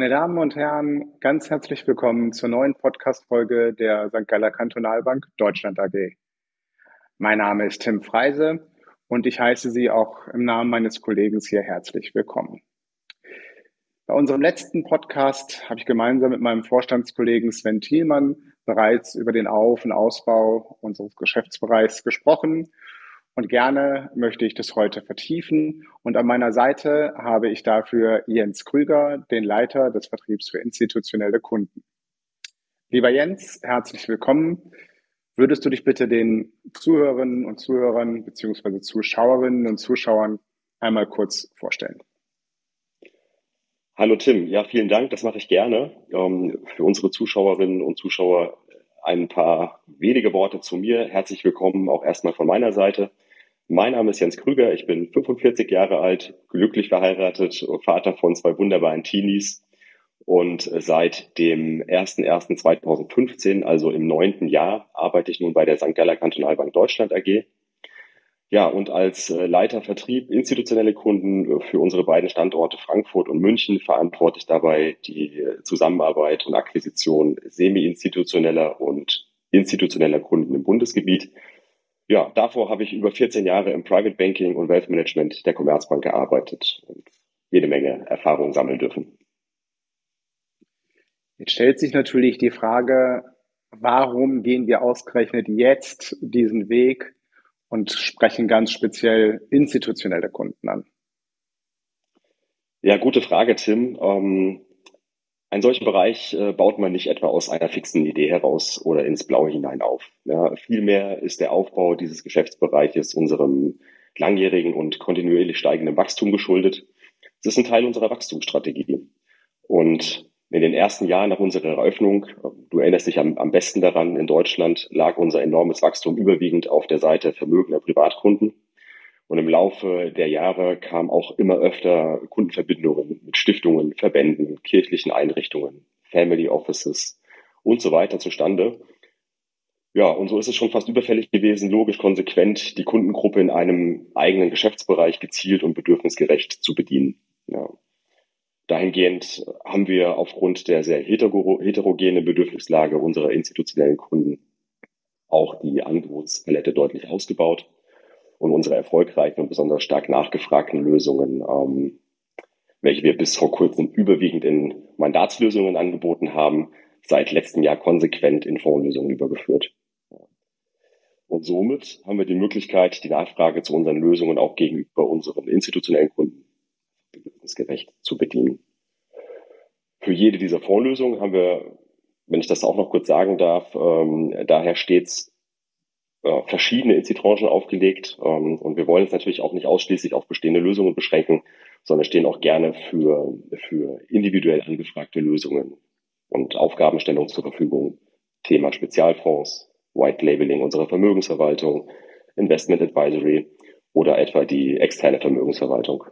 Meine Damen und Herren, ganz herzlich willkommen zur neuen Podcast-Folge der St. Galler Kantonalbank Deutschland AG. Mein Name ist Tim Freise und ich heiße Sie auch im Namen meines Kollegen hier herzlich willkommen. Bei unserem letzten Podcast habe ich gemeinsam mit meinem Vorstandskollegen Sven Thielmann bereits über den Auf- und Ausbau unseres Geschäftsbereichs gesprochen und gerne möchte ich das heute vertiefen. Und an meiner Seite habe ich dafür Jens Krüger, den Leiter des Vertriebs für institutionelle Kunden. Lieber Jens, herzlich willkommen. Würdest du dich bitte den Zuhörerinnen und Zuhörern beziehungsweise Zuschauerinnen und Zuschauern einmal kurz vorstellen? Hallo Tim, ja, vielen Dank, das mache ich gerne. Ähm, für unsere Zuschauerinnen und Zuschauer ein paar wenige Worte zu mir. Herzlich willkommen auch erstmal von meiner Seite. Mein Name ist Jens Krüger, ich bin 45 Jahre alt, glücklich verheiratet, Vater von zwei wunderbaren Teenies und seit dem 01.01.2015, also im neunten Jahr, arbeite ich nun bei der St. Galler Kantonalbank Deutschland AG. Ja, und als äh, Leiter Vertrieb institutionelle Kunden für unsere beiden Standorte Frankfurt und München verantworte ich dabei die Zusammenarbeit und Akquisition semi-institutioneller und institutioneller Kunden im Bundesgebiet ja, davor habe ich über 14 Jahre im Private Banking und Wealth Management der Commerzbank gearbeitet und jede Menge Erfahrung sammeln dürfen. Jetzt stellt sich natürlich die Frage, warum gehen wir ausgerechnet jetzt diesen Weg und sprechen ganz speziell institutionelle Kunden an? Ja, gute Frage, Tim. Ähm, einen solchen Bereich äh, baut man nicht etwa aus einer fixen Idee heraus oder ins Blaue hinein auf. Ja, vielmehr ist der Aufbau dieses Geschäftsbereiches unserem langjährigen und kontinuierlich steigenden Wachstum geschuldet. Es ist ein Teil unserer Wachstumsstrategie. Und in den ersten Jahren nach unserer Eröffnung, du erinnerst dich am, am besten daran, in Deutschland lag unser enormes Wachstum überwiegend auf der Seite vermögender Privatkunden. Und im Laufe der Jahre kam auch immer öfter Kundenverbindungen mit Stiftungen, Verbänden, kirchlichen Einrichtungen, Family Offices und so weiter zustande. Ja, und so ist es schon fast überfällig gewesen, logisch konsequent die Kundengruppe in einem eigenen Geschäftsbereich gezielt und bedürfnisgerecht zu bedienen. Ja. Dahingehend haben wir aufgrund der sehr heterogenen Bedürfnislage unserer institutionellen Kunden auch die Angebotspalette deutlich ausgebaut und unsere erfolgreichen und besonders stark nachgefragten Lösungen, ähm, welche wir bis vor kurzem überwiegend in Mandatslösungen angeboten haben, seit letztem Jahr konsequent in Fondslösungen übergeführt. Und somit haben wir die Möglichkeit, die Nachfrage zu unseren Lösungen auch gegenüber unseren institutionellen Kunden bedürfnisgerecht zu bedienen. Für jede dieser Fondslösungen haben wir, wenn ich das auch noch kurz sagen darf, ähm, daher stets äh, verschiedene Institutionen aufgelegt. Ähm, und wir wollen es natürlich auch nicht ausschließlich auf bestehende Lösungen beschränken, sondern stehen auch gerne für, für individuell angefragte Lösungen und Aufgabenstellung zur Verfügung. Thema Spezialfonds, White Labeling unserer Vermögensverwaltung, Investment Advisory oder etwa die externe Vermögensverwaltung.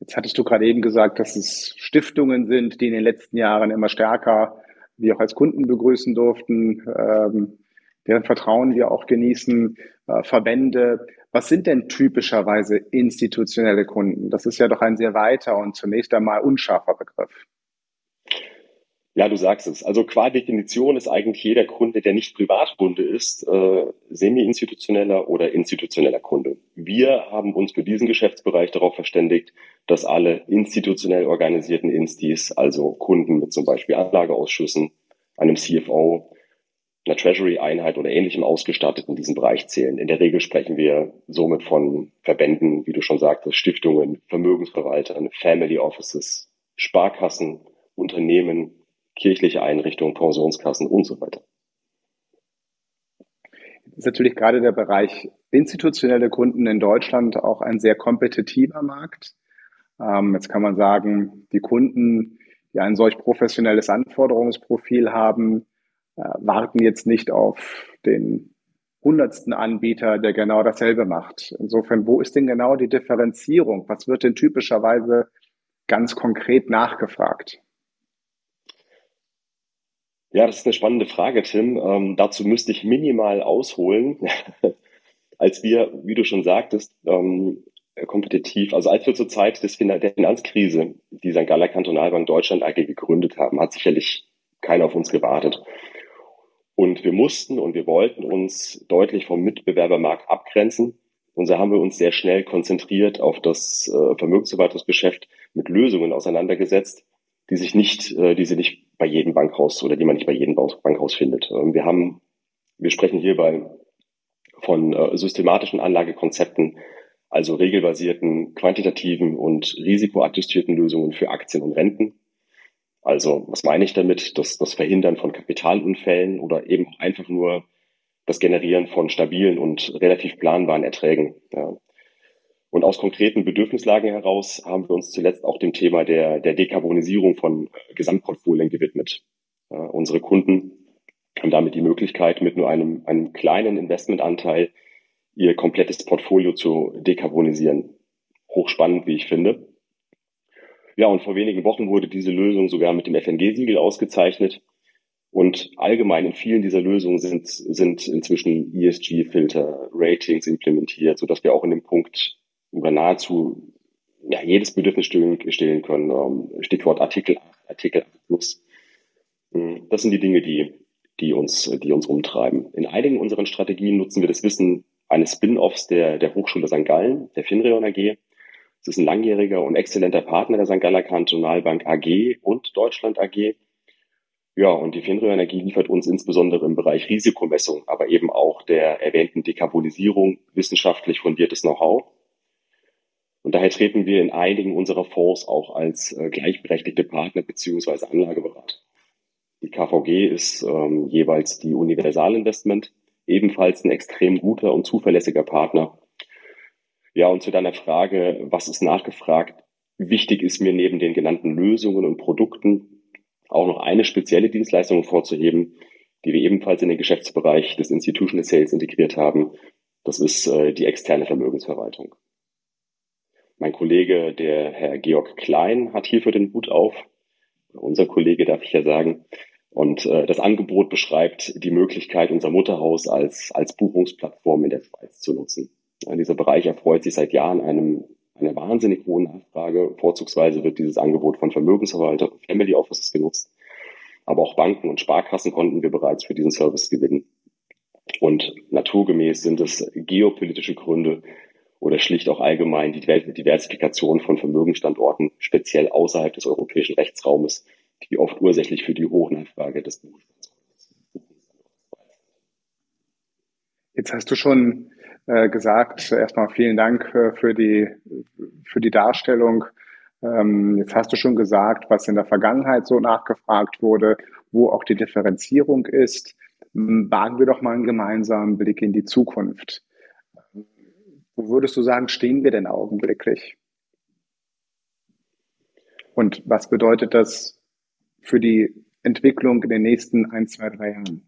Jetzt hattest du gerade eben gesagt, dass es Stiftungen sind, die in den letzten Jahren immer stärker wir auch als Kunden begrüßen durften. Ähm, deren Vertrauen wir auch genießen, äh, Verbände. Was sind denn typischerweise institutionelle Kunden? Das ist ja doch ein sehr weiter und zunächst einmal unscharfer Begriff. Ja, du sagst es. Also qua Definition ist eigentlich jeder Kunde, der nicht Privatkunde ist, äh, semi-institutioneller oder institutioneller Kunde. Wir haben uns für diesen Geschäftsbereich darauf verständigt, dass alle institutionell organisierten Instis, also Kunden mit zum Beispiel Anlageausschüssen, einem CFO, einer Treasury-Einheit oder ähnlichem ausgestattet in diesem Bereich zählen. In der Regel sprechen wir somit von Verbänden, wie du schon sagtest, Stiftungen, Vermögensverwaltern, Family Offices, Sparkassen, Unternehmen, kirchliche Einrichtungen, Pensionskassen und so weiter. Das ist natürlich gerade der Bereich institutionelle Kunden in Deutschland auch ein sehr kompetitiver Markt. Ähm, jetzt kann man sagen, die Kunden, die ein solch professionelles Anforderungsprofil haben, warten jetzt nicht auf den hundertsten Anbieter, der genau dasselbe macht. Insofern, wo ist denn genau die Differenzierung? Was wird denn typischerweise ganz konkret nachgefragt? Ja, das ist eine spannende Frage, Tim. Ähm, dazu müsste ich minimal ausholen. Als wir, wie du schon sagtest, ähm, kompetitiv. Also als wir zur Zeit des fin der Finanzkrise die St. Galler Kantonalbank Deutschland AG gegründet haben, hat sicherlich keiner auf uns gewartet. Und wir mussten und wir wollten uns deutlich vom Mitbewerbermarkt abgrenzen. Und so haben wir uns sehr schnell konzentriert auf das äh, Vermögensverwaltungsgeschäft mit Lösungen auseinandergesetzt, die sich nicht, äh, die sie nicht bei jedem Bankhaus oder die man nicht bei jedem Bankhaus findet. Ähm, wir haben, wir sprechen hierbei von äh, systematischen Anlagekonzepten, also regelbasierten, quantitativen und risikoadjustierten Lösungen für Aktien und Renten. Also was meine ich damit? Das, das Verhindern von Kapitalunfällen oder eben einfach nur das Generieren von stabilen und relativ planbaren Erträgen. Ja. Und aus konkreten Bedürfnislagen heraus haben wir uns zuletzt auch dem Thema der, der Dekarbonisierung von Gesamtportfolien gewidmet. Ja, unsere Kunden haben damit die Möglichkeit, mit nur einem, einem kleinen Investmentanteil ihr komplettes Portfolio zu dekarbonisieren. Hochspannend, wie ich finde. Ja, und vor wenigen Wochen wurde diese Lösung sogar mit dem FNG-Siegel ausgezeichnet. Und allgemein in vielen dieser Lösungen sind, sind inzwischen ESG-Filter, Ratings implementiert, sodass wir auch in dem Punkt über nahezu ja, jedes Bedürfnis stillen, können. Ähm, Stichwort Artikel, Artikel Plus. Hm, das sind die Dinge, die, die uns, die uns umtreiben. In einigen unserer Strategien nutzen wir das Wissen eines Spin-offs der, der Hochschule St. Gallen, der Finreon AG, es ist ein langjähriger und exzellenter Partner der St. Galler Kantonalbank AG und Deutschland AG. Ja, und die Finrio Energie liefert uns insbesondere im Bereich Risikomessung, aber eben auch der erwähnten Dekarbonisierung wissenschaftlich fundiertes Know-how. Und daher treten wir in einigen unserer Fonds auch als äh, gleichberechtigte Partner beziehungsweise Anlageberater. Die KVG ist ähm, jeweils die Universalinvestment, ebenfalls ein extrem guter und zuverlässiger Partner ja, und zu deiner Frage, was ist nachgefragt? Wichtig ist mir neben den genannten Lösungen und Produkten auch noch eine spezielle Dienstleistung vorzuheben, die wir ebenfalls in den Geschäftsbereich des Institutional Sales integriert haben. Das ist äh, die externe Vermögensverwaltung. Mein Kollege, der Herr Georg Klein, hat hierfür den Hut auf. Unser Kollege darf ich ja sagen. Und äh, das Angebot beschreibt die Möglichkeit, unser Mutterhaus als, als Buchungsplattform in der Schweiz zu nutzen. Dieser Bereich erfreut sich seit Jahren einem, einer wahnsinnig hohen Nachfrage. Vorzugsweise wird dieses Angebot von Vermögensverwaltern und Family Offices genutzt. Aber auch Banken und Sparkassen konnten wir bereits für diesen Service gewinnen. Und naturgemäß sind es geopolitische Gründe oder schlicht auch allgemein die Diversifikation von Vermögensstandorten, speziell außerhalb des europäischen Rechtsraumes, die oft ursächlich für die hohe Nachfrage des Buchstands. Jetzt hast du schon äh, gesagt. Erstmal vielen Dank äh, für, die, für die Darstellung. Ähm, jetzt hast du schon gesagt, was in der Vergangenheit so nachgefragt wurde, wo auch die Differenzierung ist. Wagen wir doch mal einen gemeinsamen Blick in die Zukunft. Wo würdest du sagen, stehen wir denn augenblicklich? Und was bedeutet das für die Entwicklung in den nächsten ein, zwei, drei Jahren?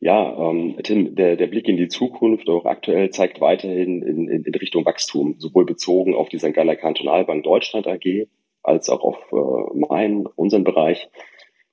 Ja, ähm, Tim, der, der Blick in die Zukunft, auch aktuell, zeigt weiterhin in, in, in Richtung Wachstum, sowohl bezogen auf die St. Galler Kantonalbank Deutschland AG als auch auf äh, meinen, unseren Bereich.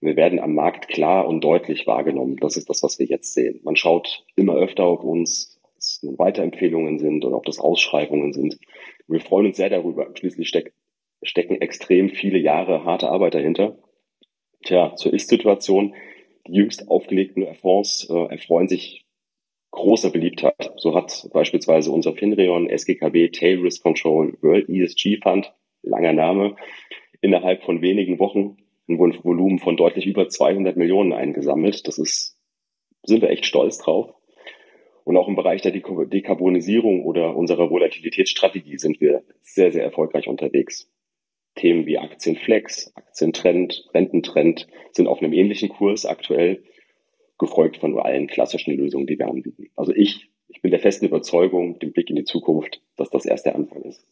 Wir werden am Markt klar und deutlich wahrgenommen. Das ist das, was wir jetzt sehen. Man schaut immer öfter auf uns, ob es nun Weiterempfehlungen sind oder ob das Ausschreibungen sind. Wir freuen uns sehr darüber. Schließlich steck, stecken extrem viele Jahre harte Arbeit dahinter. Tja, zur Ist-Situation die jüngst aufgelegten Fonds äh, erfreuen sich großer Beliebtheit. So hat beispielsweise unser Finreon SGKB Tail Risk Control World ESG Fund, langer Name, innerhalb von wenigen Wochen ein Volumen von deutlich über 200 Millionen eingesammelt. Das ist, sind wir echt stolz drauf. Und auch im Bereich der Dekarbonisierung oder unserer Volatilitätsstrategie sind wir sehr, sehr erfolgreich unterwegs. Themen wie Aktienflex, Aktientrend, Rententrend sind auf einem ähnlichen Kurs aktuell, gefolgt von allen klassischen Lösungen, die wir anbieten. Also ich, ich bin der festen Überzeugung, dem Blick in die Zukunft, dass das erst der Anfang ist.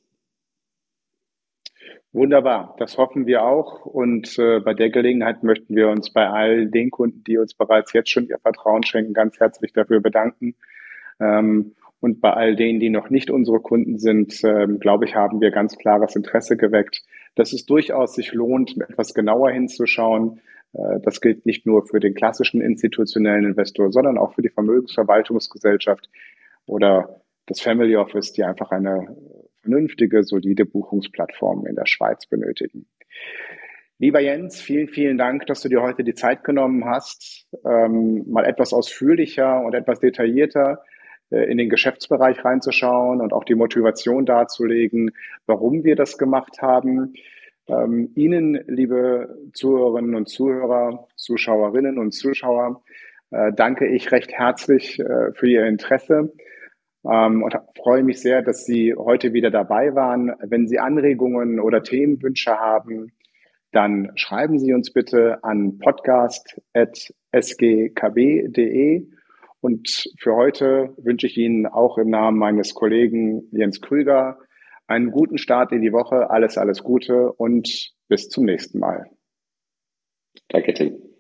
Wunderbar, das hoffen wir auch. Und äh, bei der Gelegenheit möchten wir uns bei all den Kunden, die uns bereits jetzt schon ihr Vertrauen schenken, ganz herzlich dafür bedanken. Ähm, und bei all denen, die noch nicht unsere Kunden sind, äh, glaube ich, haben wir ganz klares Interesse geweckt, dass es durchaus sich lohnt, etwas genauer hinzuschauen. Äh, das gilt nicht nur für den klassischen institutionellen Investor, sondern auch für die Vermögensverwaltungsgesellschaft oder das Family Office, die einfach eine vernünftige, solide Buchungsplattform in der Schweiz benötigen. Lieber Jens, vielen, vielen Dank, dass du dir heute die Zeit genommen hast, ähm, mal etwas ausführlicher und etwas detaillierter in den Geschäftsbereich reinzuschauen und auch die Motivation darzulegen, warum wir das gemacht haben. Ähm, Ihnen, liebe Zuhörerinnen und Zuhörer, Zuschauerinnen und Zuschauer, äh, danke ich recht herzlich äh, für Ihr Interesse ähm, und freue mich sehr, dass Sie heute wieder dabei waren. Wenn Sie Anregungen oder Themenwünsche haben, dann schreiben Sie uns bitte an podcast.sgkb.de. Und für heute wünsche ich Ihnen auch im Namen meines Kollegen Jens Krüger einen guten Start in die Woche. Alles, alles Gute und bis zum nächsten Mal. Danke, Tim.